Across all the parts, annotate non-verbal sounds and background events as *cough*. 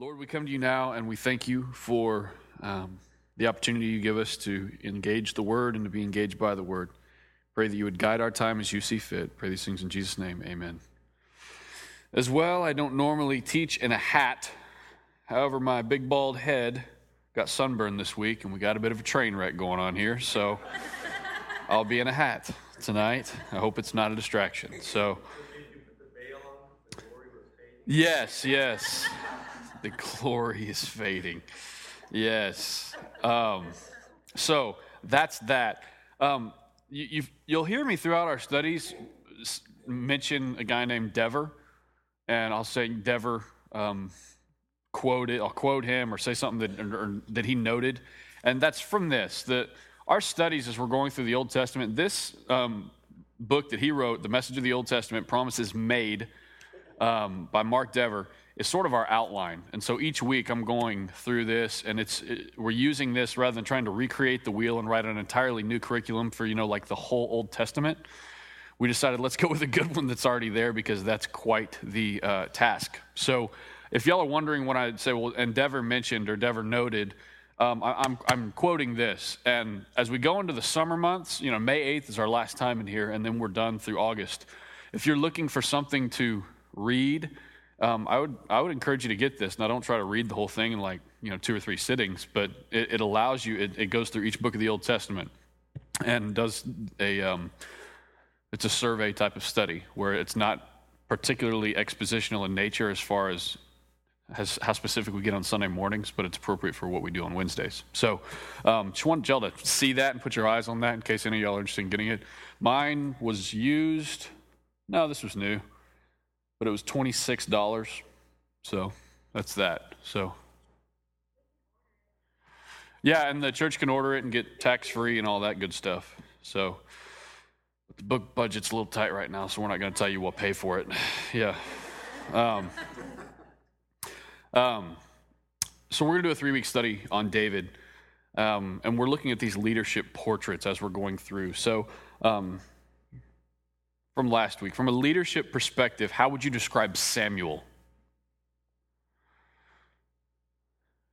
Lord, we come to you now and we thank you for um, the opportunity you give us to engage the word and to be engaged by the word. Pray that you would guide our time as you see fit. Pray these things in Jesus' name. Amen. As well, I don't normally teach in a hat. However, my big bald head got sunburned this week and we got a bit of a train wreck going on here. So I'll be in a hat tonight. I hope it's not a distraction. So, yes, yes. The glory is fading. Yes. Um, so that's that. Um, you, will hear me throughout our studies mention a guy named Dever, and I'll say Dever um, quote it. I'll quote him or say something that or, that he noted, and that's from this that our studies as we're going through the Old Testament. This um, book that he wrote, the Message of the Old Testament, Promises Made, um, by Mark Dever is sort of our outline. And so each week I'm going through this and it's it, we're using this rather than trying to recreate the wheel and write an entirely new curriculum for, you know, like the whole Old Testament. We decided let's go with a good one that's already there because that's quite the uh, task. So if y'all are wondering when I say, well, Endeavor mentioned or Dever noted, um, I, I'm, I'm quoting this. And as we go into the summer months, you know, May 8th is our last time in here, and then we're done through August. If you're looking for something to read, um, I would I would encourage you to get this. Now, don't try to read the whole thing in like you know two or three sittings, but it, it allows you. It, it, goes through each book of the Old Testament and does a um, it's a survey type of study where it's not particularly expositional in nature as far as has, how specific we get on Sunday mornings, but it's appropriate for what we do on Wednesdays. So, um, just want y'all to see that and put your eyes on that in case any of y'all are interested in getting it. Mine was used. No, this was new but it was $26. So that's that. So, yeah, and the church can order it and get tax free and all that good stuff. So, the book budget's a little tight right now, so we're not going to tell you we'll pay for it. *sighs* yeah. Um, um, so, we're going to do a three week study on David. Um, and we're looking at these leadership portraits as we're going through. So, um, from last week. From a leadership perspective, how would you describe Samuel?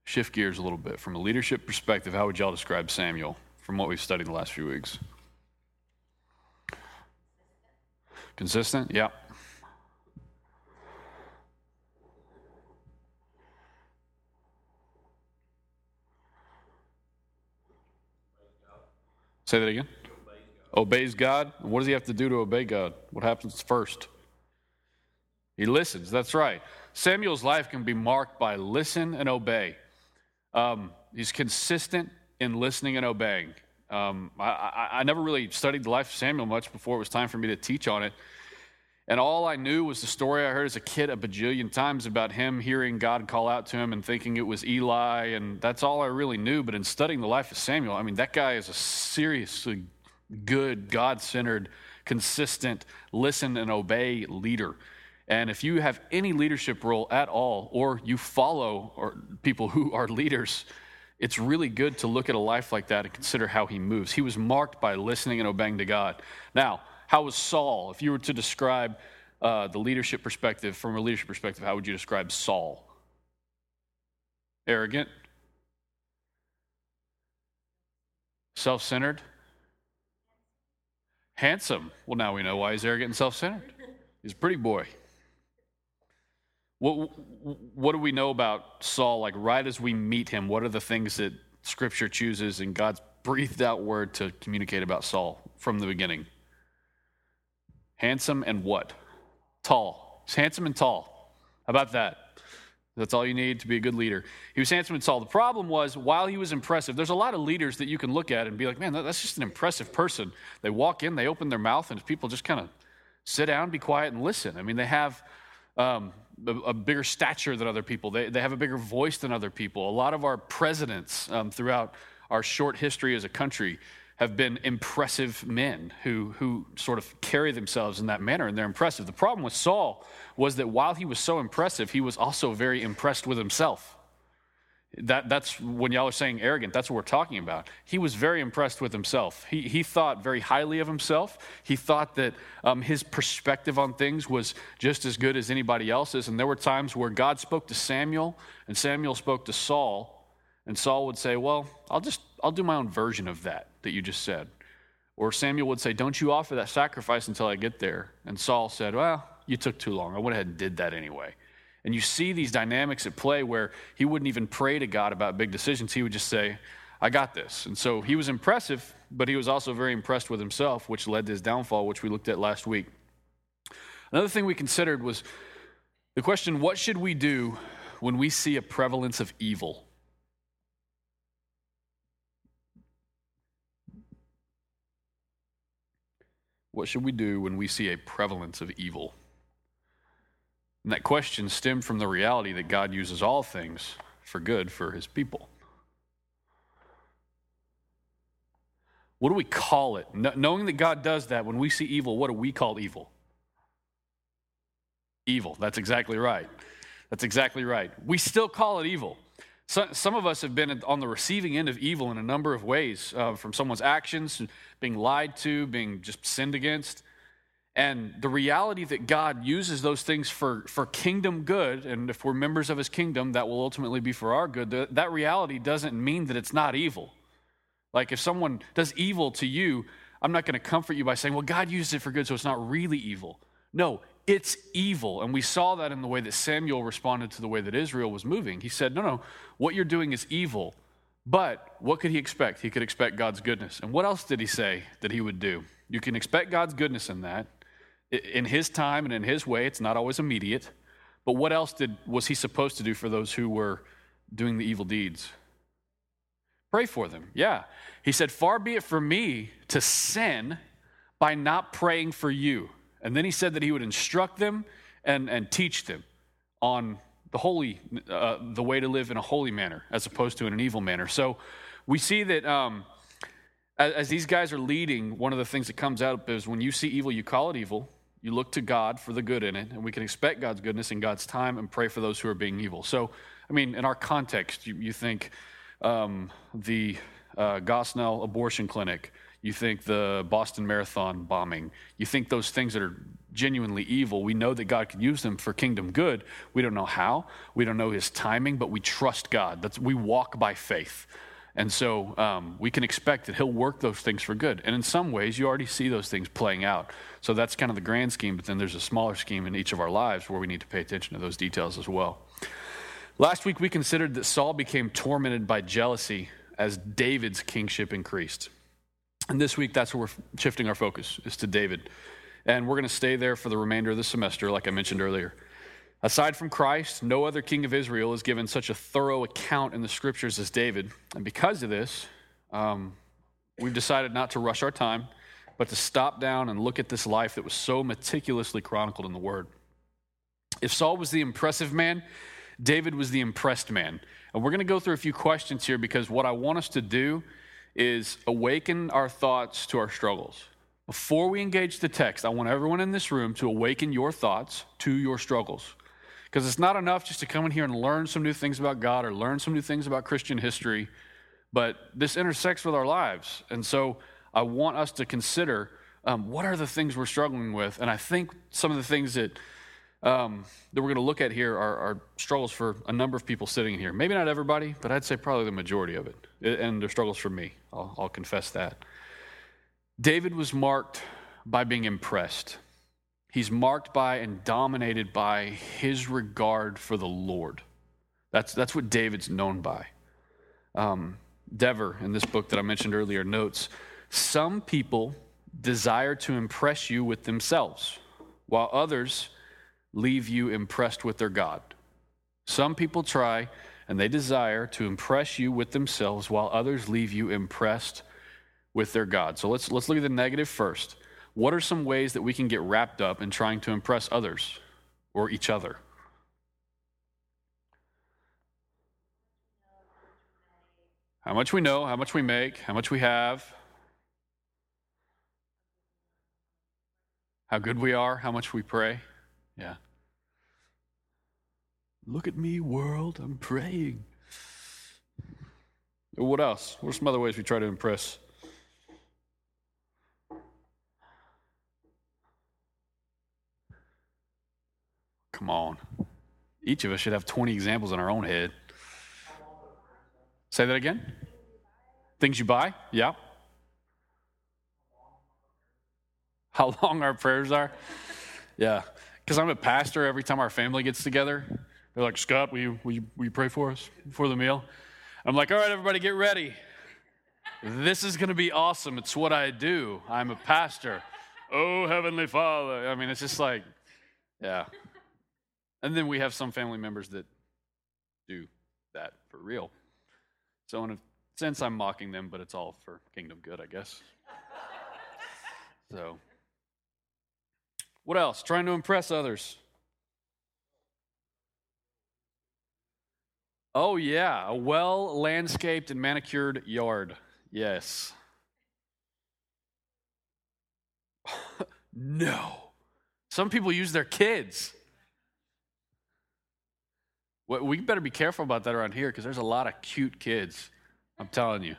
Shift gears a little bit. From a leadership perspective, how would y'all describe Samuel from what we've studied the last few weeks? Consistent? Yeah. Say that again obeys God. What does he have to do to obey God? What happens first? He listens. That's right. Samuel's life can be marked by listen and obey. Um, he's consistent in listening and obeying. Um, I, I, I, never really studied the life of Samuel much before it was time for me to teach on it. And all I knew was the story I heard as a kid a bajillion times about him hearing God call out to him and thinking it was Eli. And that's all I really knew. But in studying the life of Samuel, I mean, that guy is a seriously good, God centered, consistent, listen and obey leader. And if you have any leadership role at all, or you follow or people who are leaders, it's really good to look at a life like that and consider how he moves. He was marked by listening and obeying to God. Now, how was Saul? If you were to describe uh, the leadership perspective, from a leadership perspective, how would you describe Saul? Arrogant, self centered, Handsome. Well, now we know why he's arrogant and self centered. He's a pretty boy. What, what do we know about Saul? Like, right as we meet him, what are the things that Scripture chooses and God's breathed out word to communicate about Saul from the beginning? Handsome and what? Tall. He's handsome and tall. How about that? That's all you need to be a good leader. He was handsome and tall. The problem was, while he was impressive, there's a lot of leaders that you can look at and be like, man, that's just an impressive person. They walk in, they open their mouth, and people just kind of sit down, be quiet, and listen. I mean, they have um, a, a, bigger stature than other people, they, they have a bigger voice than other people. A lot of our presidents um, throughout our short history as a country have been impressive men who, who sort of carry themselves in that manner, and they're impressive. The problem with Saul was that while he was so impressive, he was also very impressed with himself. That, that's when y'all are saying arrogant, that's what we're talking about. He was very impressed with himself. He, he thought very highly of himself. He thought that um, his perspective on things was just as good as anybody else's. And there were times where God spoke to Samuel and Samuel spoke to Saul. And Saul would say, Well, I'll just, I'll do my own version of that that you just said. Or Samuel would say, Don't you offer that sacrifice until I get there. And Saul said, Well, you took too long. I went ahead and did that anyway. And you see these dynamics at play where he wouldn't even pray to God about big decisions. He would just say, I got this. And so he was impressive, but he was also very impressed with himself, which led to his downfall, which we looked at last week. Another thing we considered was the question what should we do when we see a prevalence of evil? What should we do when we see a prevalence of evil? And that question stemmed from the reality that God uses all things for good for his people. What do we call it? knowing that God does that, when we see evil, what do we call evil? Evil. That's exactly right. That's exactly right. We still call it evil. So, some of us have been on the receiving end of evil in a number of ways uh, from someone's actions, being lied to, being just sinned against. And the reality that God uses those things for, for kingdom good, and if we're members of his kingdom, that will ultimately be for our good, the, that reality doesn't mean that it's not evil. Like if someone does evil to you, I'm not going to comfort you by saying, well, God used it for good, so it's not really evil. No, it's evil. And we saw that in the way that Samuel responded to the way that Israel was moving. He said, no, no, what you're doing is evil. But what could he expect? He could expect God's goodness. And what else did he say that he would do? You can expect God's goodness in that in his time and in his way. It's not always immediate. But what else did, was he supposed to do for those who were doing the evil deeds? Pray for them. Yeah. He said, Far be it from me to sin by not praying for you. And then he said that he would instruct them and, and teach them on the holy, uh, the way to live in a holy manner as opposed to in an evil manner. So we see that um, as, as these guys are leading, one of the things that comes out is when you see evil, you call it evil. You look to God for the good in it, and we can expect God's goodness in God's time and pray for those who are being evil. So, I mean, in our context, you, you think um, the uh, Gosnell abortion clinic, you think the Boston Marathon bombing, you think those things that are genuinely evil, we know that God could use them for kingdom good. We don't know how, we don't know his timing, but we trust God. That's, we walk by faith. And so um, we can expect that he'll work those things for good. And in some ways, you already see those things playing out. So that's kind of the grand scheme, but then there's a smaller scheme in each of our lives where we need to pay attention to those details as well. Last week, we considered that Saul became tormented by jealousy as David's kingship increased. And this week, that's where we're shifting our focus, is to David. And we're going to stay there for the remainder of the semester, like I mentioned earlier. Aside from Christ, no other king of Israel is given such a thorough account in the scriptures as David. And because of this, um, we've decided not to rush our time, but to stop down and look at this life that was so meticulously chronicled in the Word. If Saul was the impressive man, David was the impressed man. And we're going to go through a few questions here because what I want us to do is awaken our thoughts to our struggles. Before we engage the text, I want everyone in this room to awaken your thoughts to your struggles. Because it's not enough just to come in here and learn some new things about God or learn some new things about Christian history, but this intersects with our lives. And so I want us to consider um, what are the things we're struggling with. And I think some of the things that um, that we're going to look at here are, are, struggles for a number of people sitting here. Maybe not everybody, but I'd say probably the majority of it. And they're struggles for me. I'll, I'll confess that. David was marked by being impressed. He's marked by and dominated by his regard for the Lord. That's, that's what David's known by. Um, Dever, in this book that I mentioned earlier, notes some people desire to impress you with themselves, while others leave you impressed with their God. Some people try and they desire to impress you with themselves, while others leave you impressed with their God. So let's, let's look at the negative first. What are some ways that we can get wrapped up in trying to impress others or each other? How much we know, how much we make, how much we have, how good we are, how much we pray. Yeah. Look at me, world, I'm praying. What else? What are some other ways we try to impress? Come on. Each of us should have 20 examples in our own head. Say that again. Things you buy? Yeah. How long our prayers are? Yeah. Because I'm a pastor, every time our family gets together, they're like, Scott, will you, will, you, will you pray for us before the meal? I'm like, all right, everybody, get ready. This is going to be awesome. It's what I do. I'm a pastor. Oh, Heavenly Father. I mean, it's just like, yeah. And then we have some family members that do that for real. So, in a sense, I'm mocking them, but it's all for kingdom good, I guess. So, what else? Trying to impress others. Oh, yeah, a well landscaped and manicured yard. Yes. *laughs* no. Some people use their kids. We better be careful about that around here because there's a lot of cute kids. I'm telling you.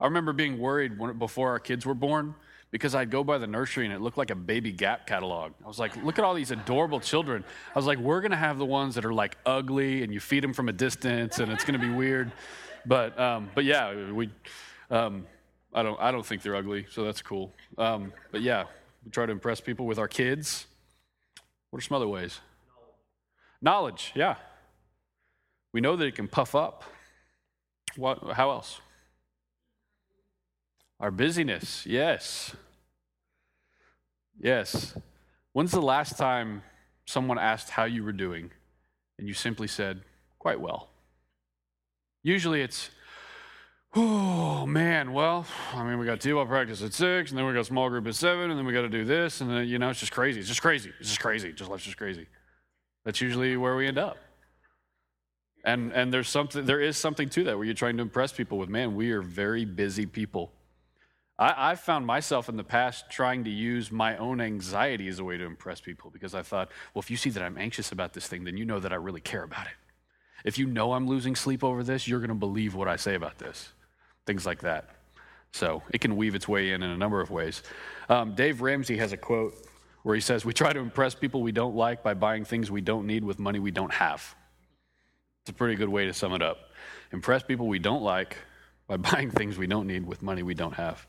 I remember being worried when, before our kids were born because I'd go by the nursery and it looked like a baby Gap catalog. I was like, look at all these adorable children. I was like, we're going to have the ones that are like ugly and you feed them from a distance and it's going to be weird. But, um, but yeah, we, um, I, don't, I don't think they're ugly, so that's cool. Um, but yeah, we try to impress people with our kids. What are some other ways? Knowledge, yeah. We know that it can puff up. What, how else? Our busyness, yes. Yes. When's the last time someone asked how you were doing and you simply said, quite well? Usually it's, oh man, well, I mean, we got T-ball practice at six, and then we got small group at seven, and then we got to do this, and then, you know, it's just crazy. It's just crazy. It's just crazy. Just life's just crazy. That's usually where we end up. And, and there's something, there is something to that where you're trying to impress people with, man, we are very busy people. I, have found myself in the past trying to use my own anxiety as a way to impress people because I thought, well, if you see that I'm anxious about this thing, then you know that I really care about it. If you know I'm losing sleep over this, you're going to believe what I say about this. Things like that. So it can weave its way in in a number of ways. Um, Dave Ramsey has a quote where he says, We try to impress people we don't like by buying things we don't need with money we don't have. It's a pretty good way to sum it up. Impress people we don't like by *laughs* buying things we don't need with money we don't have.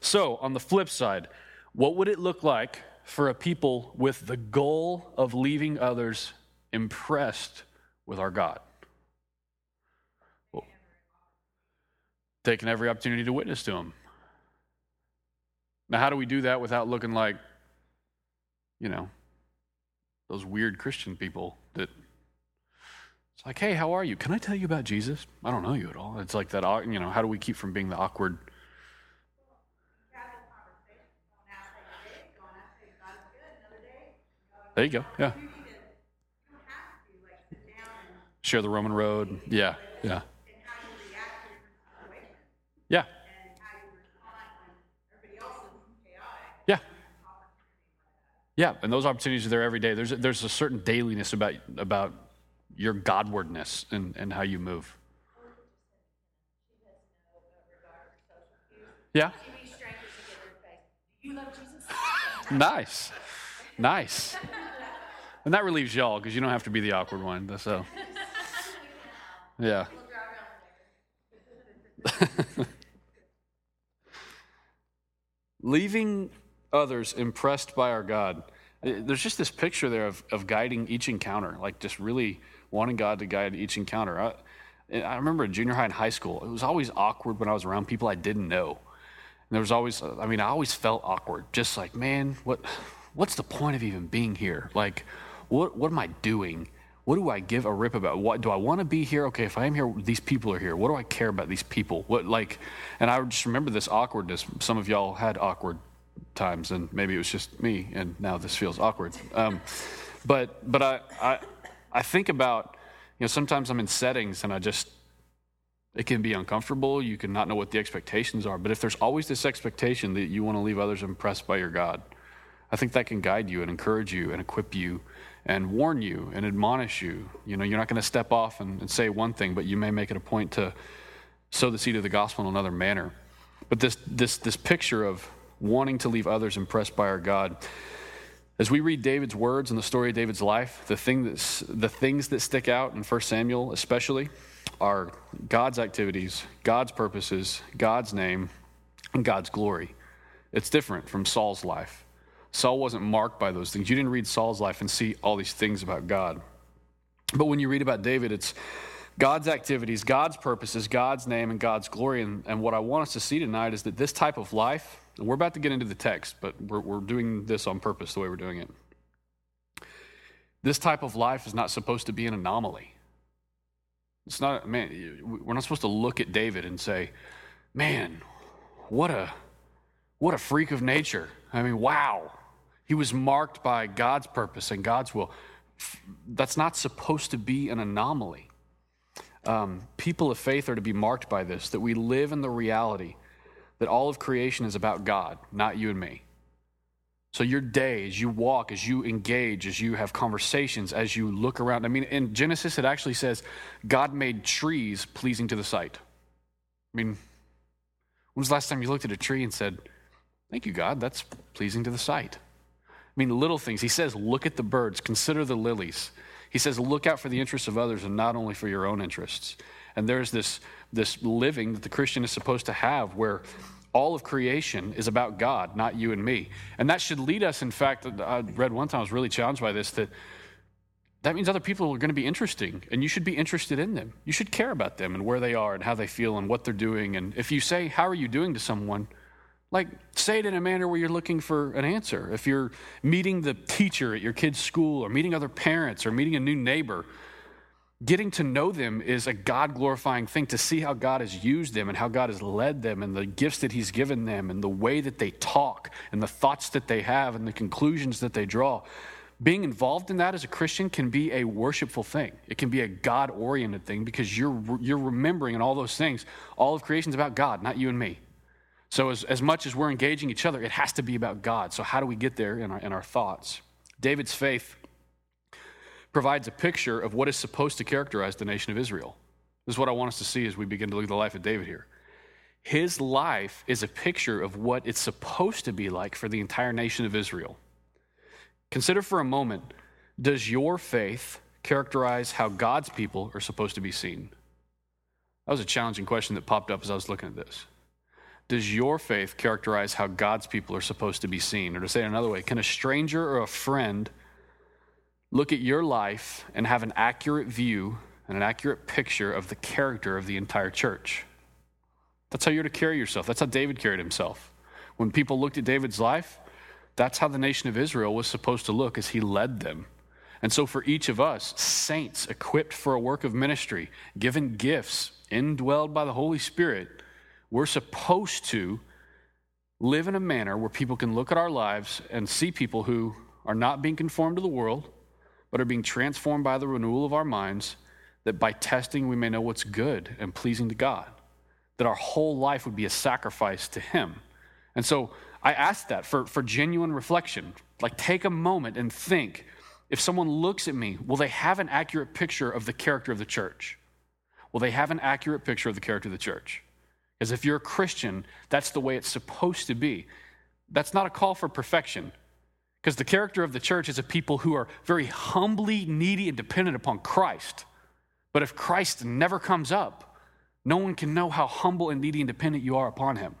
So, on the flip side, what would it look like for a people with the goal of leaving others impressed with our God? Well, taking every opportunity to witness to Him. Now, how do we do that without looking like, you know, those weird Christian people that it's like, hey, how are you? Can I tell you about Jesus? I don't know you at all. It's like that, you know, how do we keep from being the awkward? There you go. Yeah. Share the Roman road. Yeah. Yeah. Yeah. Yeah. Yeah, and those opportunities are there every day. There's a, there's a certain dailiness about about your Godwardness and, and how you move. Yeah. nice. Nice. And that relieves y'all because you don't have to be the awkward one. So, yeah. *laughs* Leaving others impressed by our God. Uh, there's just this picture there of, of guiding each encounter, like just really wanting God to guide each encounter. I, I remember in junior high and high school, it was always awkward when I was around people I didn't know. And there was always, uh, I mean, I always felt awkward, just like, man, what, what's the point of even being here? Like, what, what am I doing? What do I give a rip about? What do I want to be here? Okay, if I am here, these people are here. What do I care about these people? What like? And I just remember this awkwardness. Some of y'all had awkward times, and maybe it was just me, and now this feels awkward. Um, but but I, I I think about, you know, sometimes I'm in settings and I just, it can be uncomfortable. You can not know what the expectations are. But if there's always this expectation that you want to leave others impressed by your God, I think that can guide you and encourage you and equip you and warn you and admonish you. You know, you're not going to step off and, and say one thing, but you may make it a point to sow the seed of the gospel in another manner. But this, this, this picture of wanting to leave others impressed by our God. As we read David's words and the story of David's life, the, thing that's, the things that stick out in 1 Samuel, especially, are God's activities, God's purposes, God's name, and God's glory. It's different from Saul's life. Saul wasn't marked by those things. You didn't read Saul's life and see all these things about God. But when you read about David, it's God's activities, God's purposes, God's name, and God's glory. And, and what I want us to see tonight is that this type of life, and we're about to get into the text, but we're, we're doing this on purpose the way we're doing it. This type of life is not supposed to be an anomaly. It's not, man, we're not supposed to look at David and say, man, what a, what a freak of nature. I mean, wow. He was marked by God's purpose and God's will. That's not supposed to be an anomaly. Um, people of faith are to be marked by this that we live in the reality that all of creation is about God, not you and me. So, your day, as you walk, as you engage, as you have conversations, as you look around. I mean, in Genesis, it actually says God made trees pleasing to the sight. I mean, when was the last time you looked at a tree and said, Thank you, God, that's pleasing to the sight? I mean, little things. He says, Look at the birds, consider the lilies. He says, Look out for the interests of others and not only for your own interests. And there's this, this living that the Christian is supposed to have where all of creation is about God, not you and me. And that should lead us, in fact, I read one time, I was really challenged by this, that that means other people are going to be interesting, and you should be interested in them. You should care about them and where they are and how they feel and what they're doing. And if you say, How are you doing to someone? Like, say it in a manner where you're looking for an answer. If you're meeting the teacher at your kid's school, or meeting other parents, or meeting a new neighbor, Getting to know them is a God glorifying thing to see how God has used them and how God has led them and the gifts that He's given them and the way that they talk and the thoughts that they have and the conclusions that they draw. Being involved in that as a Christian can be a worshipful thing. It can be a God oriented thing because you're, you're remembering and all those things. All of creation is about God, not you and me. So, as, as much as we're engaging each other, it has to be about God. So, how do we get there in our, in our thoughts? David's faith provides a picture of what is supposed to characterize the nation of Israel. This is what I want us to see as we begin to look at the life of David here. His life is a picture of what it's supposed to be like for the entire nation of Israel. Consider for a moment does your faith characterize how God's people are supposed to be seen? That was a challenging question that popped up as I was looking at this. Does your faith characterize how God's people are supposed to be seen? Or to say it another way, can a stranger or a friend look at your life and have an accurate view and an accurate picture of the character of the entire church. That's how you're to carry yourself. That's how David carried himself. When people looked at David's life, that's how the nation of Israel was supposed to look as he led them. And so, for each of us, saints equipped for a work of ministry, given gifts, indwelled by the Holy Spirit, we're supposed to live in a manner where people can look at our lives and see people who are not being conformed to the world, but are being transformed by the renewal of our minds, that by testing we may know what's good and pleasing to God, that our whole life would be a sacrifice to Him. And so I ask that for, for genuine reflection. Like, take a moment and think if someone looks at me, will they have an accurate picture of the character of the church? Will they have an accurate picture of the character of the church? Because if you're a Christian, that's the way it's supposed to be. That's not a call for perfection. Because the character of the church is a people who are very humbly needy and dependent upon Christ. But if Christ never comes up, no one can know how humble and needy and dependent you are upon him.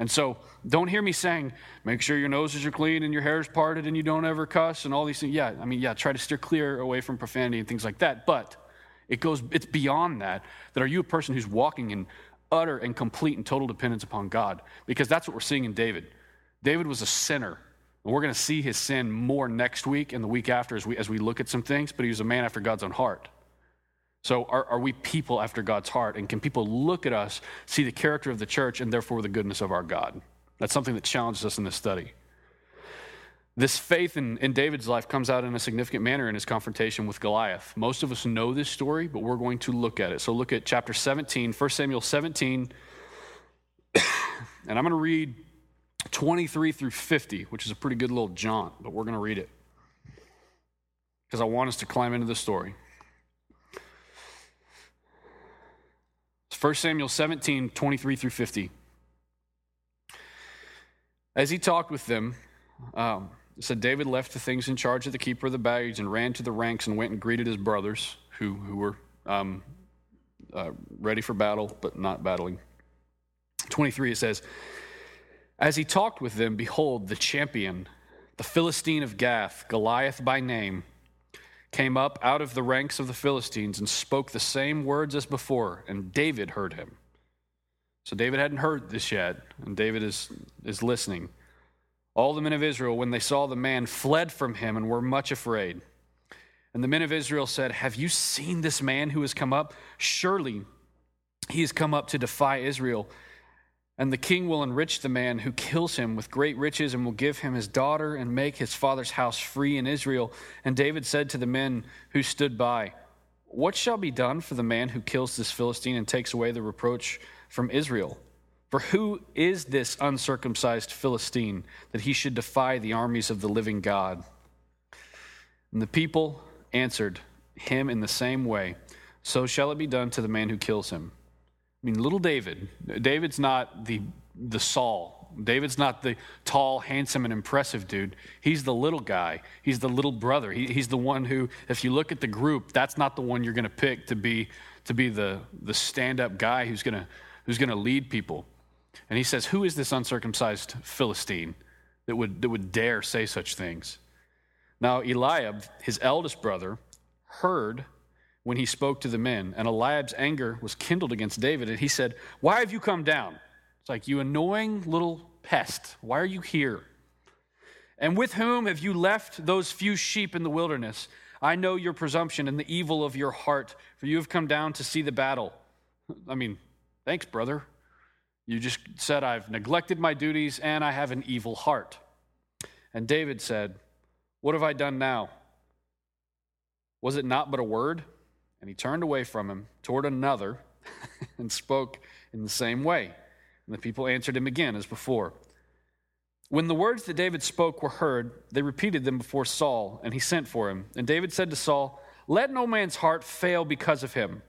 And so don't hear me saying, make sure your noses are clean and your hair is parted and you don't ever cuss and all these things. Yeah, I mean, yeah, try to steer clear away from profanity and things like that. But it goes, it's beyond that. That are you a person who's walking in utter and complete and total dependence upon God? Because that's what we're seeing in David. David was a sinner and we're going to see his sin more next week and the week after as we, as we look at some things, but he was a man after God's own heart. So, are, are we people after God's heart? And can people look at us, see the character of the church, and therefore the goodness of our God? That's something that challenges us in this study. This faith in, in David's life comes out in a significant manner in his confrontation with Goliath. Most of us know this story, but we're going to look at it. So, look at chapter 17, 1 Samuel 17. *coughs* and I'm going to read 23 through 50, which is a pretty good little jaunt, but we're going to read it because I want us to climb into the story. 1 Samuel 17, 23 through 50. As he talked with them, um, said David left the things in charge of the keeper of the baggage and ran to the ranks and went and greeted his brothers who, who were um, uh, ready for battle but not battling. 23 it says, As he talked with them, behold, the champion, the Philistine of Gath, Goliath by name, came up out of the ranks of the Philistines and spoke the same words as before, and David heard him. So David hadn't heard this yet, and David is, is listening. All the men of Israel, when they saw the man, fled from him and were much afraid. And the men of Israel said, Have you seen this man who has come up? Surely he has come up to defy Israel. And the king will enrich the man who kills him with great riches and will give him his daughter and make his father's house free in Israel. And David said to the men who stood by, What shall be done for the man who kills this Philistine and takes away the reproach from Israel? For who is this uncircumcised Philistine that he should defy the armies of the living God? And the people answered him in the same way So shall it be done to the man who kills him. I mean, little David, David's not the, the Saul. David's not the tall, handsome, and impressive dude. He's the little guy. He's the little brother. He, he's the one who, if you look at the group, that's not the one you're going to pick to be, to be the, the stand up guy who's going to who's going to lead people. And he says, Who is this uncircumcised Philistine that would, that would dare say such things? Now, Eliab, his eldest brother, heard when he spoke to the men, and Eliab's anger was kindled against David, and he said, Why have you come down? It's like, You annoying little pest, why are you here? And with whom have you left those few sheep in the wilderness? I know your presumption and the evil of your heart, for you have come down to see the battle. *laughs* I mean, thanks, brother. You just said, I've neglected my duties and I have an evil heart. And David said, What have I done now? Was it not but a word? And he turned away from him toward another *laughs* and spoke in the same way. And the people answered him again as before. When the words that David spoke were heard, they repeated them before Saul, and he sent for him. And David said to Saul, Let no man's heart fail because of him.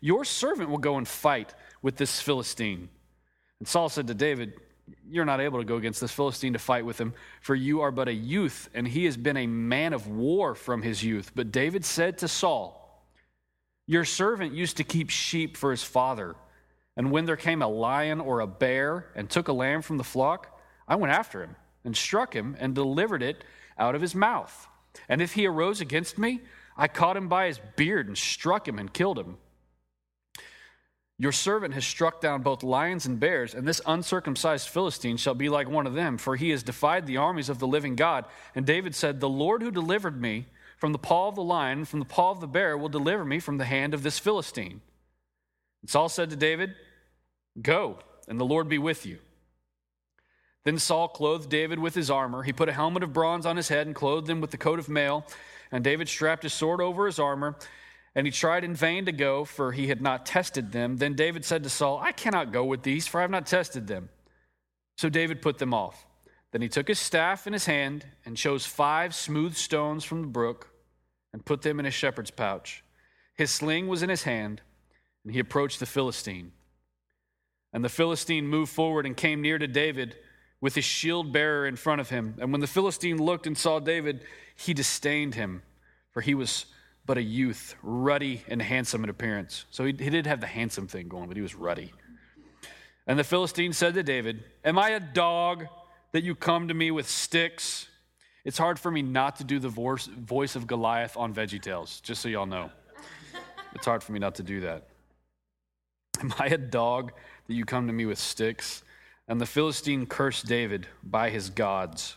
Your servant will go and fight with this Philistine. And Saul said to David, You're not able to go against this Philistine to fight with him, for you are but a youth, and he has been a man of war from his youth. But David said to Saul, your servant used to keep sheep for his father. And when there came a lion or a bear and took a lamb from the flock, I went after him and struck him and delivered it out of his mouth. And if he arose against me, I caught him by his beard and struck him and killed him. Your servant has struck down both lions and bears, and this uncircumcised Philistine shall be like one of them, for he has defied the armies of the living God. And David said, The Lord who delivered me from the paw of the lion, from the paw of the bear, will deliver me from the hand of this Philistine. And Saul said to David, Go, and the Lord be with you. Then Saul clothed David with his armor. He put a helmet of bronze on his head and clothed him with the coat of mail. And David strapped his sword over his armor. And he tried in vain to go, for he had not tested them. Then David said to Saul, I cannot go with these, for I have not tested them. So David put them off. Then he took his staff in his hand and chose five smooth stones from the brook and put them in his shepherd's pouch. His sling was in his hand, and he approached the Philistine. And the Philistine moved forward and came near to David with his shield bearer in front of him. And when the Philistine looked and saw David, he disdained him, for he was but a youth, ruddy and handsome in appearance. So he, he did have the handsome thing going, but he was ruddy. And the Philistine said to David, Am I a dog that you come to me with sticks? It's hard for me not to do the voice, of Goliath on VeggieTales, just so y'all know. It's hard for me not to do that. Am I a dog that you come to me with sticks? And the Philistine cursed David by his gods.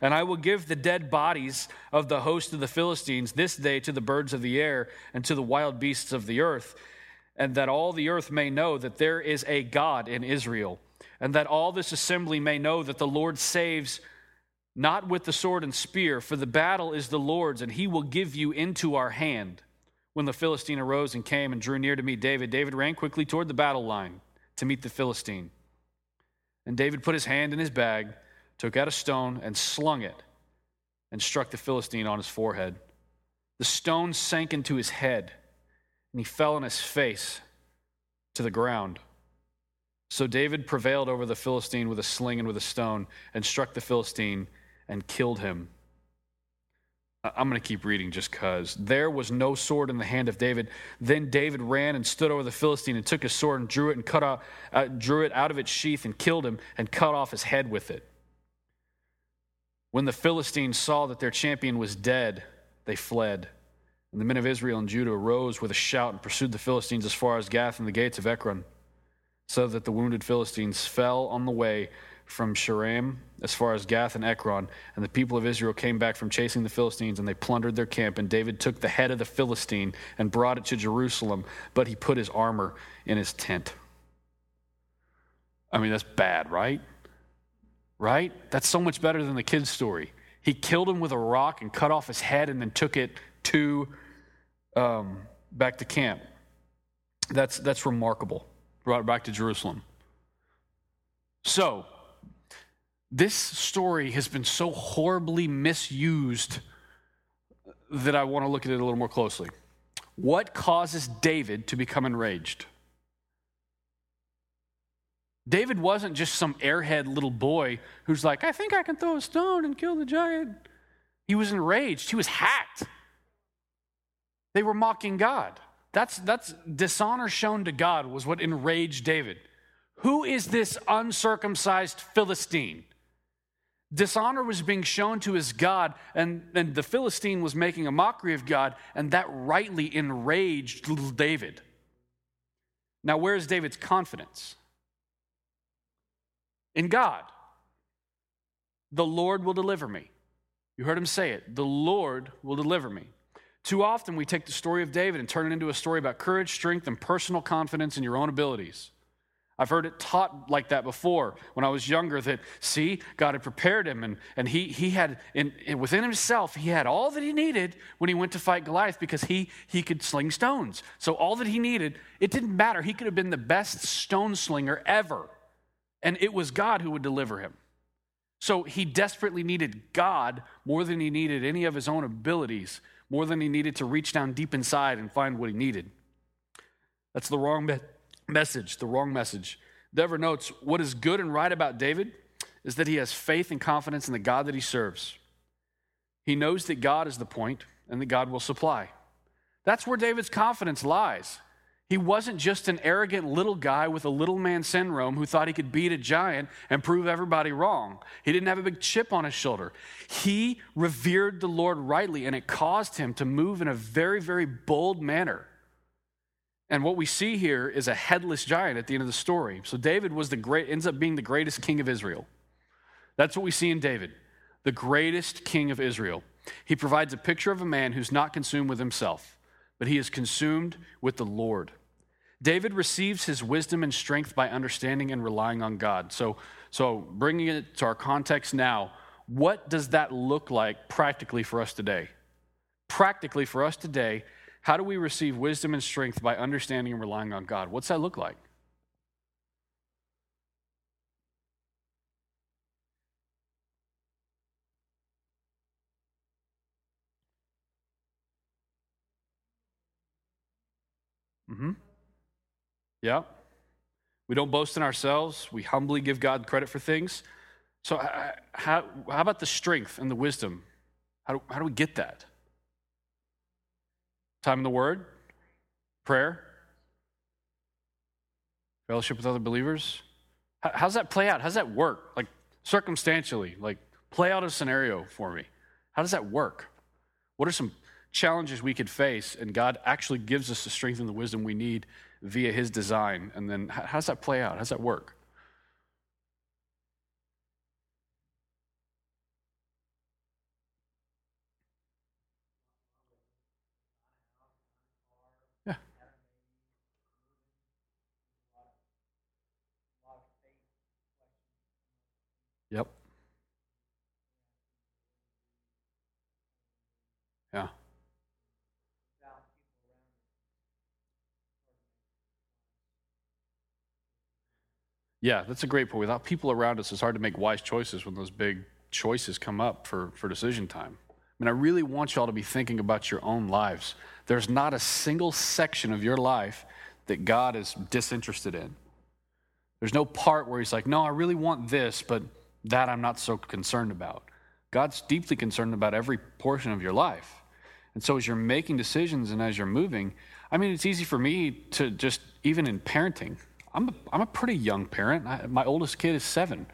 And I will give the dead bodies of the host of the Philistines this day to the birds of the air and to the wild beasts of the earth, and that all the earth may know that there is a God in Israel. and that all this assembly may know that the Lord saves not with the sword and spear, for the battle is the Lord's, and he will give you into our hand. When the Philistine arose and came and drew near to meet David, David ran quickly toward the battle line to meet the Philistine. And David put his hand in his bag, took out a stone, and slung it, and struck the Philistine on his forehead. The stone sank into his head, and he fell on his face to the ground. So David prevailed over the Philistine with a sling and with a stone, and struck the Philistine and killed him. I'm going to keep reading just because. There was no sword in the hand of David. Then David ran and stood over the Philistine and took his sword and drew it and cut off, uh, drew it out of its sheath and killed him and cut off his head with it. When the Philistines saw that their champion was dead, they fled. And the men of Israel and Judah arose with a shout and pursued the Philistines as far as Gath and the gates of Ekron, so that the wounded Philistines fell on the way from Shaaraim as far as Gath and Ekron. And the people of Israel came back from chasing the Philistines, and they plundered their camp. And David took the head of the Philistine and brought it to Jerusalem, but he put his armor in his tent. I mean, that's bad, right? Right? That's so much better than the kid's story. He killed him with a rock and cut off his head and then took it to um, back to camp. That's, that's remarkable. Brought it back to Jerusalem. So, this story has been so horribly misused that I want to look at it a little more closely. What causes David to become enraged? David wasn't just some airhead little boy who's like, I think I can throw a stone and kill the giant. He was enraged, he was hacked. They were mocking God. That's, that's dishonor shown to God, was what enraged David. Who is this uncircumcised Philistine? Dishonor was being shown to his God, and, and the Philistine was making a mockery of God, and that rightly enraged little David. Now, where is David's confidence? In God. The Lord will deliver me. You heard him say it. The Lord will deliver me. Too often we take the story of David and turn it into a story about courage, strength, and personal confidence in your own abilities. I've heard it taught like that before when I was younger that, see, God had prepared him and, and he, he had, in, in, within himself, he had all that he needed when he went to fight Goliath because he, he could sling stones. So all that he needed, it didn't matter. He could have been the best stone slinger ever. And it was God who would deliver him. So he desperately needed God more than he needed any of his own abilities, more than he needed to reach down deep inside and find what he needed. That's the wrong bet message, the wrong message. Dever notes what is good and right about David is that he has faith and confidence in the God that he serves. He knows that God is the point and that God will supply. That's where David's confidence lies. He wasn't just an arrogant little guy with a little man syndrome who thought he could beat a giant and prove everybody wrong. He didn't have a big chip on his shoulder. He revered the Lord rightly, and it caused him to move in a very, very bold manner. And what we see here is a headless giant at the end of the story. So David was the great ends up being the greatest king of Israel. That's what we see in David, the greatest king of Israel. He provides a picture of a man who's not consumed with himself, but he is consumed with the Lord. David receives his wisdom and strength by understanding and relying on God. So, so bringing it to our context now, what does that look like practically for us today? Practically for us today, how do we receive wisdom and strength by understanding and relying on God? What's that look like? Mm-hmm. Yeah. We don't boast in ourselves. We humbly give God credit for things. So, how, how about the strength and the wisdom? How do, how do we get that? Time in the Word, prayer, fellowship with other believers. How, how's that play out? How's that work? Like circumstantially, like play out a scenario for me. How does that work? What are some challenges we could face? And God actually gives us the strength and the wisdom we need via His design. And then how does that play out? How does that work? Yep. Yeah. Yeah, that's a great point. Without people around us, it's hard to make wise choices when those big choices come up for, for decision time. I mean, I really want y'all to be thinking about your own lives. There's not a single section of your life that God is disinterested in. There's no part where He's like, no, I really want this, but that I'm not so concerned about. God's deeply concerned about every portion of your life. And so as you're making decisions and as you're moving, I mean, it's easy for me to just, even in parenting, I'm a, I'm a pretty young parent. I, my oldest kid is seven,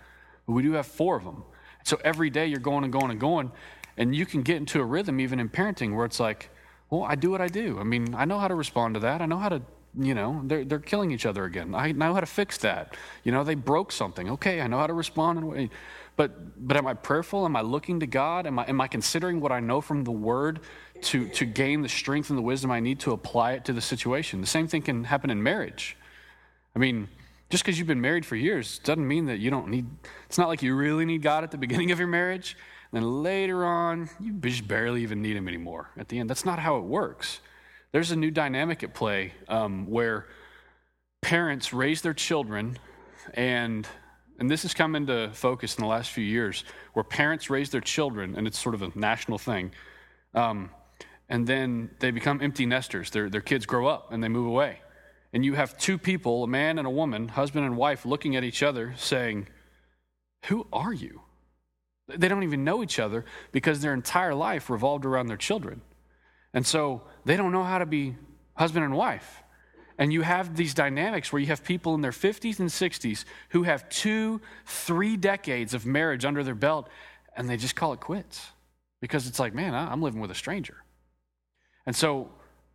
but we do have four of them. So every day you're going and going and going, and you can get into a rhythm even in parenting where it's like, well, I do what I do. I mean, I know how to respond to that. I know how to, you know, they're, they're killing each other again. I know how to fix that. You know, they broke something. Okay, I know how to respond. But, but am I prayerful? Am I looking to God? Am I, am I considering what I know from the Word to, to gain the strength and the wisdom I need to apply it to the situation? The same thing can happen in marriage. I mean, just because you've been married for years doesn't mean that you don't need, it's not like you really need God at the beginning of your marriage. And then later on, you just barely even need Him anymore at the end. That's not how it works. There's a new dynamic at play um, where parents raise their children, and, and this has come into focus in the last few years, where parents raise their children, and it's sort of a national thing. Um, and then they become empty nesters. Their, their kids grow up and they move away and you have two people, a man and a woman, husband and wife, looking at each other saying, Who are you? They don't even know each other because their entire life revolved around their children. And so they don't know how to be husband and wife. And you have these dynamics where you have people in their 50s and 60s who have two, three decades of marriage under their belt, and they just call it quits because it's like, man, I'm living with a stranger. And so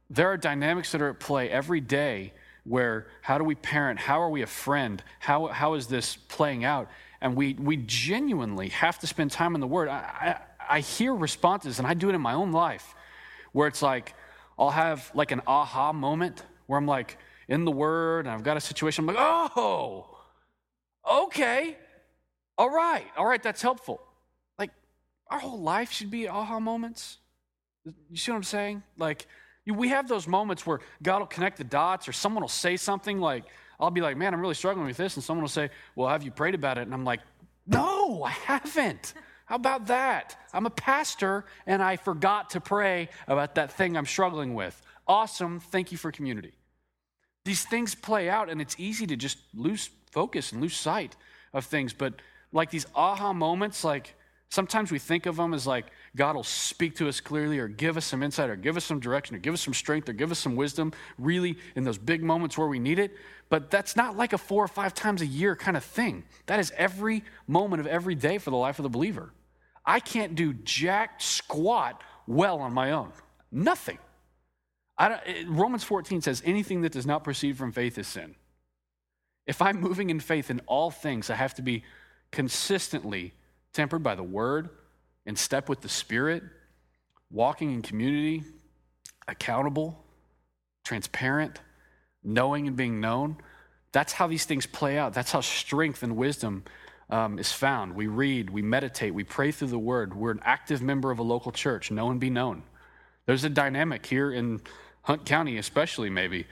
there are dynamics that are at play every day where how do we parent? How are we a friend? How, how is this playing out? And we, we genuinely have to spend time in the Word. I, I, I hear responses, and I do it in my own life, where it's like, I'll have like an aha moment where I'm like in the Word, and I've got a situation, I'm like, oh, okay, all right, all right, that's helpful. Like, our whole life should be aha moments. You see what I'm saying? Like, we have those moments where God will connect the dots or someone will say something like, I'll be like, man, I'm really struggling with this. And someone will say, well, have you prayed about it? And I'm like, no, I haven't. How about that? I'm a pastor and I forgot to pray about that thing I'm struggling with. Awesome. Thank you for community. These things play out and it's easy to just lose focus and lose sight of things. But like these aha moments, like Sometimes we think of them as like God will speak to us clearly or give us some insight or give us some direction or give us some strength or give us some wisdom, really in those big moments where we need it. But that's not like a four or five times a year kind of thing. That is every moment of every day for the life of the believer. I can't do jack squat well on my own. Nothing. Romans 14 says anything that does not proceed from faith is sin. If I'm moving in faith in all things, I have to be consistently tempered by the word, in step with the Spirit, walking in community, accountable, transparent, knowing and being known. That's how these things play out. That's how strength and wisdom um, is found. We read, we meditate, we pray through the word. We're an active member of a local church, know and be known. There's a dynamic here in Hunt County, especially maybe,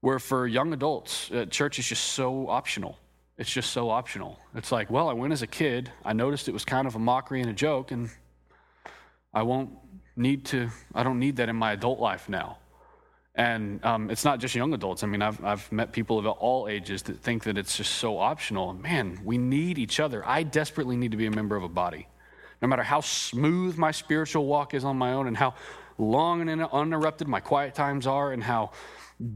where for young adults, uh, church is just so optional. It's just so optional. It's like, well, I went as a kid. I noticed it was kind of a mockery and a joke, and I won't need to, I don't need that in my adult life now. And um, it's not just young adults. I mean, I've, I've met people of all ages that think that it's just so optional. Man, we need each other. I desperately need to be a member of a body. No matter how smooth my spiritual walk is on my own and how long and uninterrupted my quiet times are and how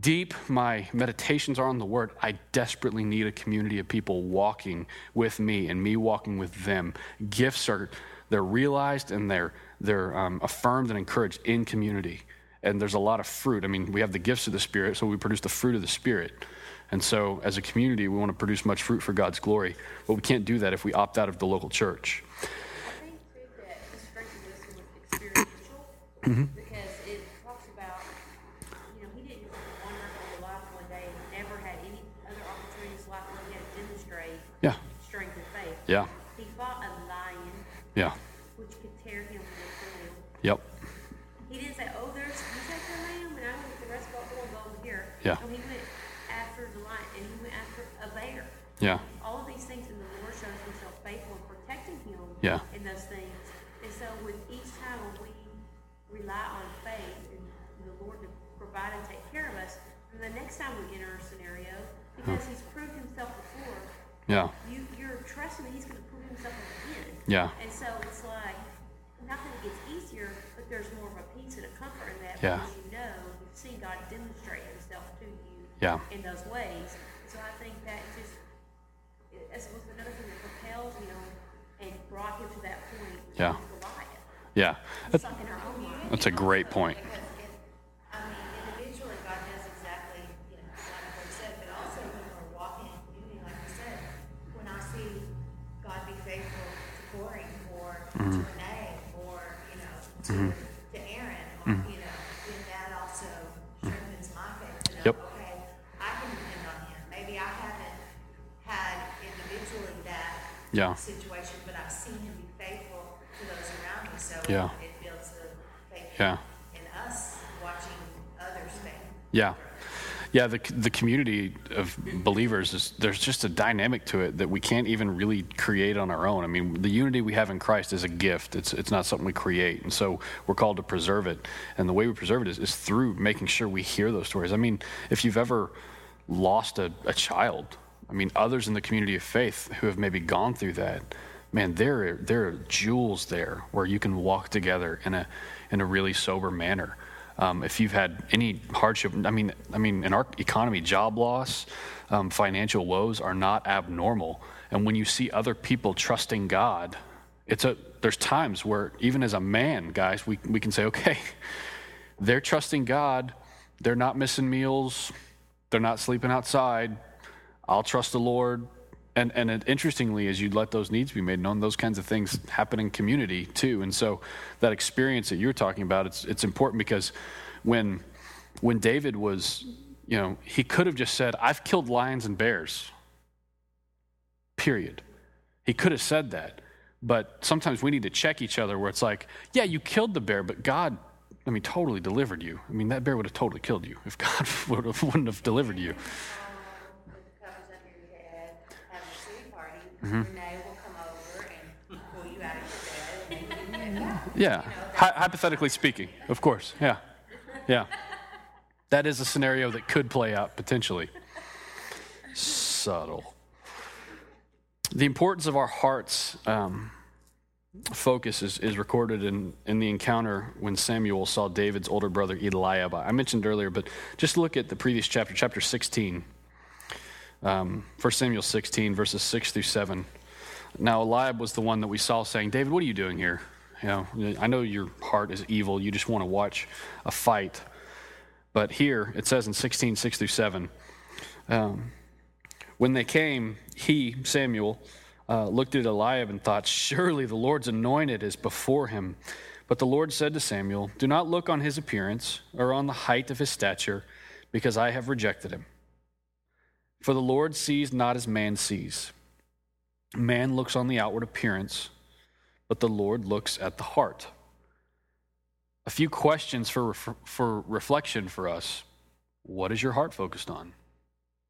deep my meditations are on the word, I desperately need a community of people walking with me and me walking with them. Gifts are they're realized and they're they're um, affirmed and encouraged in community. And there's a lot of fruit. I mean, we have the gifts of the Spirit, so we produce the fruit of the Spirit. And so, as a community, we want to produce much fruit for God's glory. But we can't do that if we opt out of the local church. I Yeah. strength of faith. Yeah. He fought Yeah. which could tear him limb. Yep. He didn't say, "Oh, there's you take the lamb, and I want the rest of all go over here." Yeah. No, he went after the lion, and he went after a bear. Yeah. All of these things, and the Lord shows Himself faithful in protecting him. Yeah. In those things, and so with each time when we rely on faith and the Lord to provide and take care of us, and the next time we enter a scenario, because He's proved Himself before, Yeah. you you're trusting that He's going to prove Himself again. Yeah. And so it's like, nothing gets easier, but there's more of a peace and a comfort in that Yeah. because you know you've seen God demonstrate Himself to you Yeah. in those ways. So I think that just it was another thing that propelled him and brought him to that point. Yeah. Yeah. It's like in our own life. That's a great point. Or to Renee or, you know, to, mm-hmm. to Aaron, or, you know, then that also mm-hmm. strengthens my faith to know, Yep. okay, I can depend on him. Maybe I haven't had individually that Yeah. situation, but I've seen him be faithful to those around me, so Yeah. it builds a faith Yeah. in us watching others faith. Yeah. Yeah, the, the community of believers is there's just a dynamic to it that we can't even really create on our own. I mean, the unity we have in Christ is a gift. It's it's not something we create, and so we're called to preserve it. And the way we preserve it is, is through making sure we hear those stories. I mean, if you've ever lost a, a child, I mean, others in the community of faith who have maybe gone through that, man, there are, there are jewels there where you can walk together in a in a really sober manner. Um, if you've had any hardship, I mean, I mean, in our economy, job loss, um, financial woes are not abnormal. And when you see other people trusting God, it's a there's times where even as a man, guys, we we can say, okay, *laughs* they're trusting God, they're not missing meals, they're not sleeping outside. I'll trust the Lord. And and it, interestingly, as you let those needs be made known, those kinds of things happen in community too. And so that experience that you're talking about, it's it's important because when when David was, you know, he could have just said, "I've killed lions and bears." Period. He could have said that. But sometimes we need to check each other where it's like, yeah, you killed the bear, but God, I mean, totally delivered you. I mean, that bear would have totally killed you if God *laughs* would have, wouldn't have delivered you. With the covers under your head, have a city party, Mm-hmm. Renee will come over and pull you out of your bed and then you can Yeah. Hy- hypothetically speaking, of course. Yeah. Yeah. That is a scenario that could play out potentially. Subtle. The importance of our hearts um, focus is, is recorded in, in the encounter when Samuel saw David's older brother Eliab. I mentioned earlier, but just look at the previous chapter, chapter 16. Um, 1 Samuel 16, verses 6 through 7. Now, Eliab was the one that we saw saying, David, what are you doing here? You know, I know your heart is evil. You just want to watch a fight. But here it says in 16, 6 through 7, um, when they came, he, Samuel, uh, looked at Eliab and thought, Surely the Lord's anointed is before him. But the Lord said to Samuel, Do not look on his appearance or on the height of his stature, because I have rejected him. For the Lord sees not as man sees. Man looks on the outward appearance, but the Lord looks at the heart. A few questions for, for reflection for us. What is your heart focused on?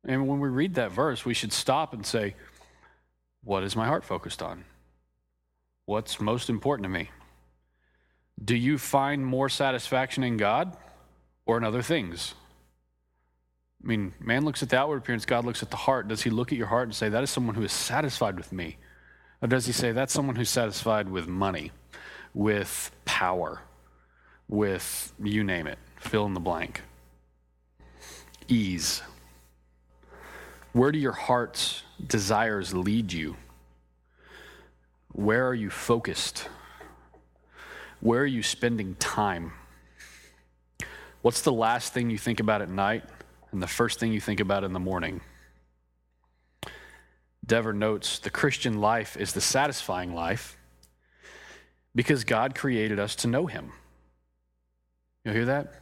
And when we read that verse, we should stop and say, What is my heart focused on? What's most important to me? Do you find more satisfaction in God or in other things? I mean, man looks at the outward appearance, God looks at the heart. Does he look at your heart and say, That is someone who is satisfied with me? Or does he say, That's someone who's satisfied with money, with power, with you name it, fill in the blank? Ease. Where do your heart's desires lead you? Where are you focused? Where are you spending time? What's the last thing you think about at night and the first thing you think about in the morning? Dever notes the Christian life is the satisfying life because God created us to know Him. You hear that?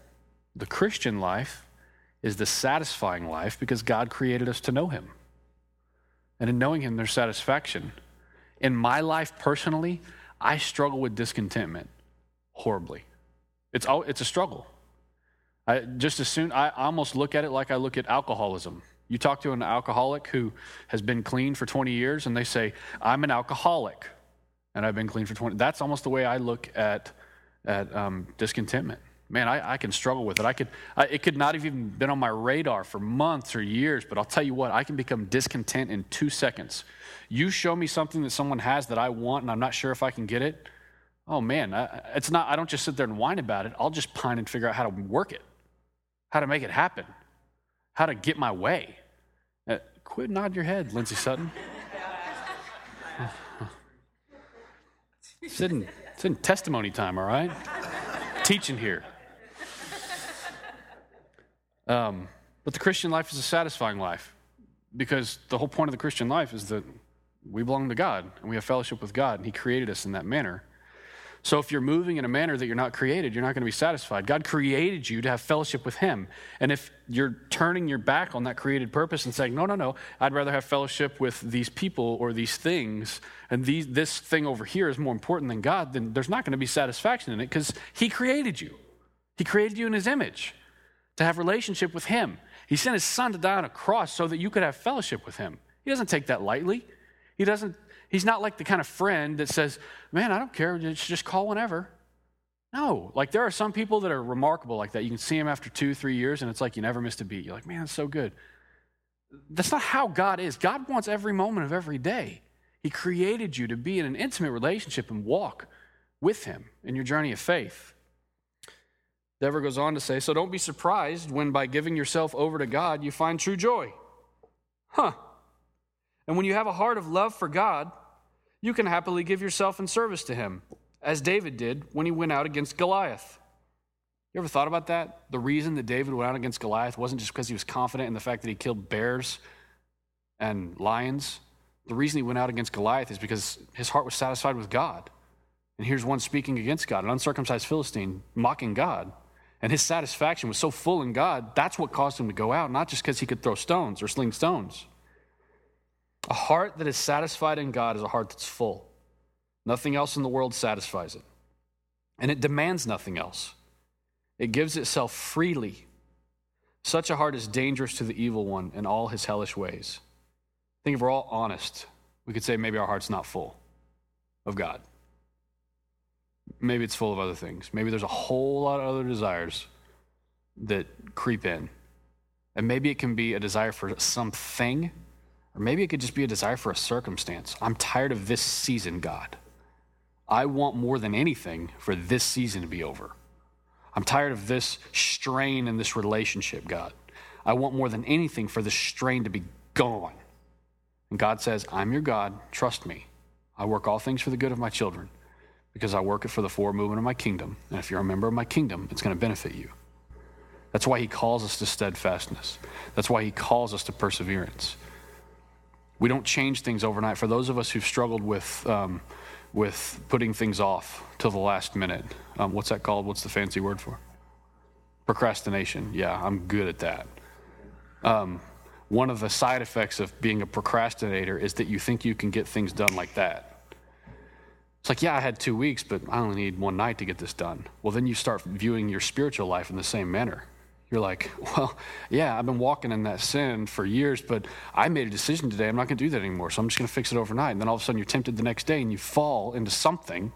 The Christian life is the satisfying life because God created us to know Him. And in knowing Him, there's satisfaction. In my life personally, I struggle with discontentment horribly. It's, al- it's a struggle. I, just as soon, I almost look at it like I look at alcoholism. You talk to an alcoholic who has been clean for 20 years, and they say, I'm an alcoholic, and I've been clean for 20. That's almost the way I look at, at um, discontentment. Man, I, I, can struggle with it. I could, I, it could not have even been on my radar for months or years, but I'll tell you what, I can become discontent in two seconds. You show me something that someone has that I want, and I'm not sure if I can get it. Oh man, I, it's not. I don't just sit there and whine about it. I'll just pine and figure out how to work it, how to make it happen, how to get my way. Uh, quit nodding your head, Lindsay Sutton. it's, in, it's in testimony time, all right? Teaching here. Um, but the Christian life is a satisfying life because the whole point of the Christian life is that we belong to God and we have fellowship with God, and He created us in that manner. So if you're moving in a manner that you're not created, you're not going to be satisfied. God created you to have fellowship with Him. And if you're turning your back on that created purpose and saying, no, no, no, I'd rather have fellowship with these people or these things, and these, this thing over here is more important than God, then there's not going to be satisfaction in it because He created you. He created you in His image to have relationship with Him. He sent His Son to die on a cross so that you could have fellowship with Him. He doesn't take that lightly. He doesn't, he's not like the kind of friend that says, Man, I don't care, just call whenever. No, like there are some people that are remarkable like that. You can see them after two, three years, and it's like you never missed a beat. You're like, man, it's so good. That's not how God is. God wants every moment of every day. He created you to be in an intimate relationship and walk with Him in your journey of faith. Dever goes on to say, So don't be surprised when by giving yourself over to God you find true joy. Huh. And when you have a heart of love for God, you can happily give yourself in service to Him, as David did when he went out against Goliath. You ever thought about that? The reason that David went out against Goliath wasn't just because he was confident in the fact that he killed bears and lions. The reason he went out against Goliath is because his heart was satisfied with God. And here's one speaking against God, an uncircumcised Philistine mocking God. And his satisfaction was so full in God, that's what caused him to go out, not just because he could throw stones or sling stones. A heart that is satisfied in God is a heart that's full. Nothing else in the world satisfies it. And it demands nothing else, it gives itself freely. Such a heart is dangerous to the evil one in all his hellish ways. I think if we're all honest, we could say maybe our heart's not full of God. Maybe it's full of other things. Maybe there's a whole lot of other desires that creep in. And maybe it can be a desire for something, or maybe it could just be a desire for a circumstance. I'm tired of this season, God. I want more than anything for this season to be over. I'm tired of this strain in this relationship, God. I want more than anything for this strain to be gone. And God says, I'm your God. Trust me. I work all things for the good of my children because I work it for the forward movement of my kingdom. And if you're a member of my kingdom, it's going to benefit you. That's why he calls us to steadfastness. That's why he calls us to perseverance. We don't change things overnight. For those of us who've struggled with, um, with putting things off till the last minute, um, what's that called? What's the fancy word for? Procrastination. Yeah, I'm good at that. Um, one of the side effects of being a procrastinator is that you think you can get things done like that. It's like, yeah, I had two weeks, but I only need one night to get this done. Well, then you start viewing your spiritual life in the same manner. You're like, well, yeah, I've been walking in that sin for years, but I made a decision today. I'm not going to do that anymore. So I'm just going to fix it overnight. And then all of a sudden you're tempted the next day and you fall into something.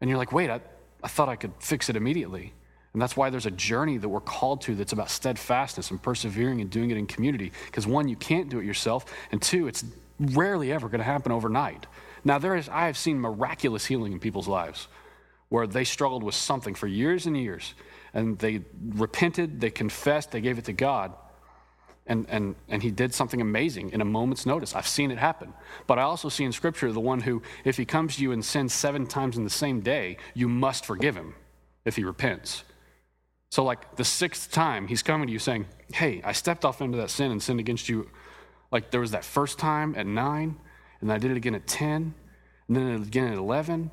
And you're like, wait, I, I thought I could fix it immediately. And that's why there's a journey that we're called to that's about steadfastness and persevering and doing it in community. Because one, you can't do it yourself. And two, it's rarely ever going to happen overnight. Now, there is, I have seen miraculous healing in people's lives where they struggled with something for years and years, and they repented, they confessed, they gave it to God, and, and, and He did something amazing in a moment's notice. I've seen it happen. But I also see in Scripture the one who, if he comes to you and sins seven times in the same day, you must forgive him if he repents. So, like the sixth time, he's coming to you saying, Hey, I stepped off into that sin and sinned against you. Like there was that first time at nine, and I did it again at 10, and then again at 11,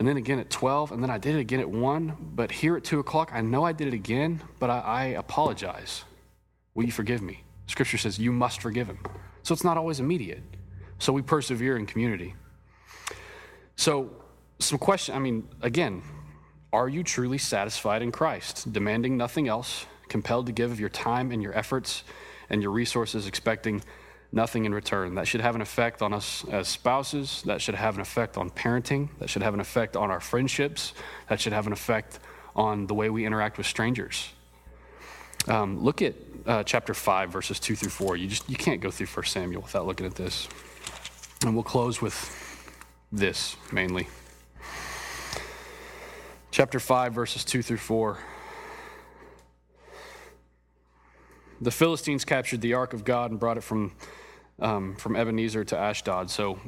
and then again at 12, and then I did it again at 1. But here at 2 o'clock, I know I did it again, but I, I apologize. Will you forgive me? Scripture says you must forgive him. So it's not always immediate. So we persevere in community. So some question. I mean, again, are you truly satisfied in Christ, demanding nothing else, compelled to give of your time and your efforts and your resources, expecting nothing in return? That should have an effect on us as spouses. That should have an effect on parenting. That should have an effect on our friendships. That should have an effect on the way we interact with strangers. Um, look at uh, chapter 5, verses 2 through 4. You just you can't go through 1 Samuel without looking at this. And we'll close with this mainly. Chapter 5, verses 2 through 4. The Philistines captured the ark of God and brought it from, um, from Ebenezer to Ashdod. So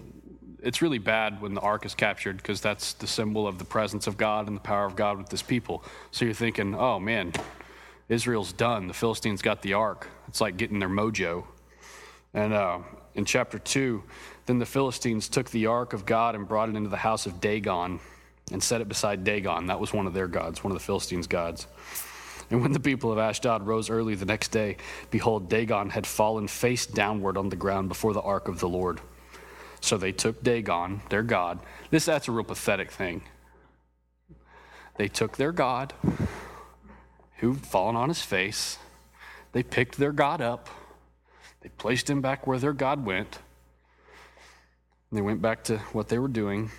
it's really bad when the ark is captured because that's the symbol of the presence of God and the power of God with this people. So you're thinking, oh man, Israel's done. The Philistines got the ark. It's like getting their mojo. And uh, in chapter 2, then the Philistines took the ark of God and brought it into the house of Dagon and set it beside Dagon. That was one of their gods, one of the Philistines' gods. And when the people of Ashdod rose early the next day, behold, Dagon had fallen face downward on the ground before the ark of the Lord. So they took Dagon, their god. This that's a real pathetic thing. They took their god, who'd fallen on his face. They picked their god up. They placed him back where their god went. They went back to what they were doing.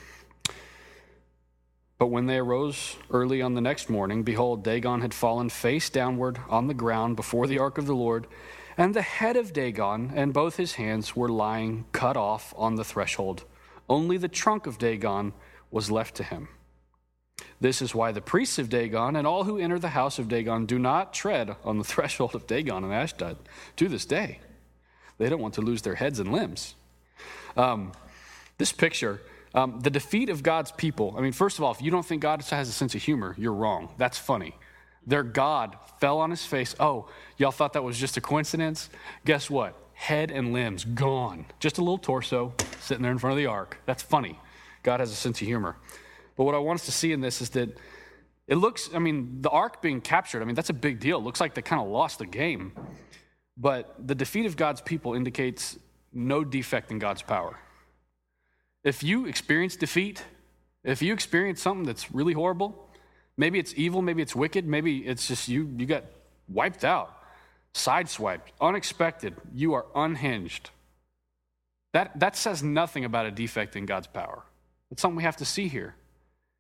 But when they arose early on the next morning, behold, Dagon had fallen face downward on the ground before the ark of the Lord, and the head of Dagon and both his hands were lying cut off on the threshold. Only the trunk of Dagon was left to him. This is why the priests of Dagon and all who enter the house of Dagon do not tread on the *laughs* threshold of Dagon and Ashdod to this day. They don't want to lose their heads and limbs. Um, this picture um, the defeat of God's people. I mean, first of all, if you don't think God has a sense of humor, you're wrong. That's funny. Their God fell on his face. Oh, y'all thought that was just a coincidence? Guess what? Head and limbs gone. Just a little torso sitting there in front of the ark. That's funny. God has a sense of humor. But what I want us to see in this is that it looks, I mean, the ark being captured, I mean, that's a big deal. It looks like they kind of lost the game. But the defeat of God's people indicates no defect in God's power. If you experience defeat, if you experience something that's really horrible, maybe it's evil, maybe it's wicked, maybe it's just you, you got wiped out, sideswiped, unexpected, you are unhinged. That, that says nothing about a defect in God's power. It's something we have to see here.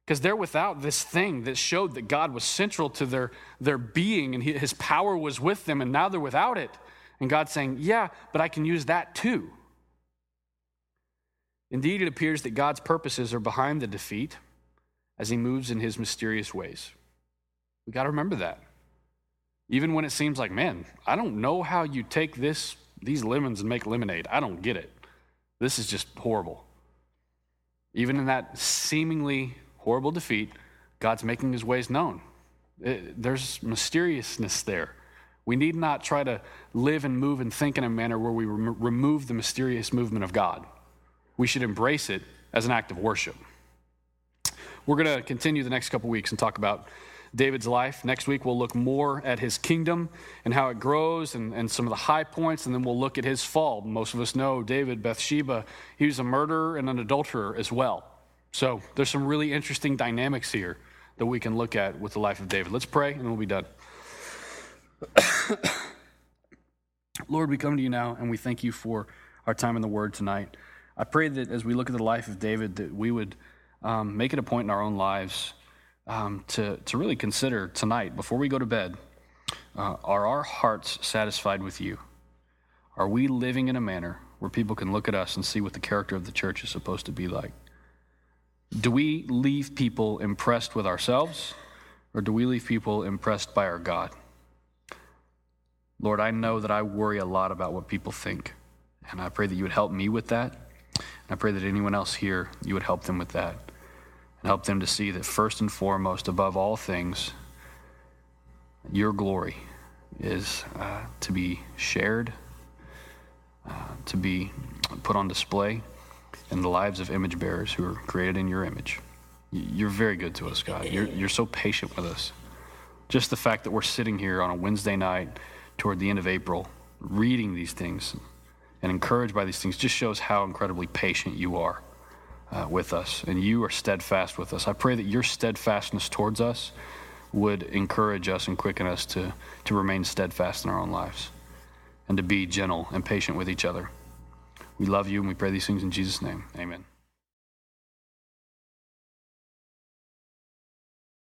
Because they're without this thing that showed that God was central to their, their being and his power was with them, and now they're without it. And God's saying, Yeah, but I can use that too. Indeed, it appears that God's purposes are behind the defeat as he moves in his mysterious ways. We got to remember that. Even when it seems like, man, I don't know how you take this these lemons and make lemonade. I don't get it. This is just horrible. Even in that seemingly horrible defeat, God's making his ways known. It, there's mysteriousness there. We need not try to live and move and think in a manner where we rem- remove the mysterious movement of God we should embrace it as an act of worship. We're going to continue the next couple weeks and talk about David's life. Next week, we'll look more at his kingdom and how it grows and, and some of the high points, and then we'll look at his fall. Most of us know David, Bathsheba, he was a murderer and an adulterer as well. So there's some really interesting dynamics here that we can look at with the life of David. Let's pray, and we'll be done. *coughs* Lord, we come to you now, and we thank you for our time in the Word tonight. I pray that as we look at the life of David, that we would um, make it a point in our own lives um, to, to really consider tonight, before we go to bed, uh, are our hearts satisfied with you? Are we living in a manner where people can look at us and see what the character of the church is supposed to be like? Do we leave people impressed with ourselves, or do we leave people impressed by our God? Lord, I know that I worry a lot about what people think, and I pray that you would help me with that. I pray that anyone else here, you would help them with that and help them to see that first and foremost, above all things, your glory is uh, to be shared, uh, to be put on display in the lives of image bearers who are created in your image. You're very good to us, God. You're, you're so patient with us. Just the fact that we're sitting here on a Wednesday night toward the end of April reading these things and encouraged by these things just shows how incredibly patient you are. uh, with us, and you are steadfast with us. I pray that your steadfastness towards us would encourage us and quicken us to, to remain steadfast in our own lives and to be gentle and patient with each other. We love you and we pray these things in Jesus' name. Amen.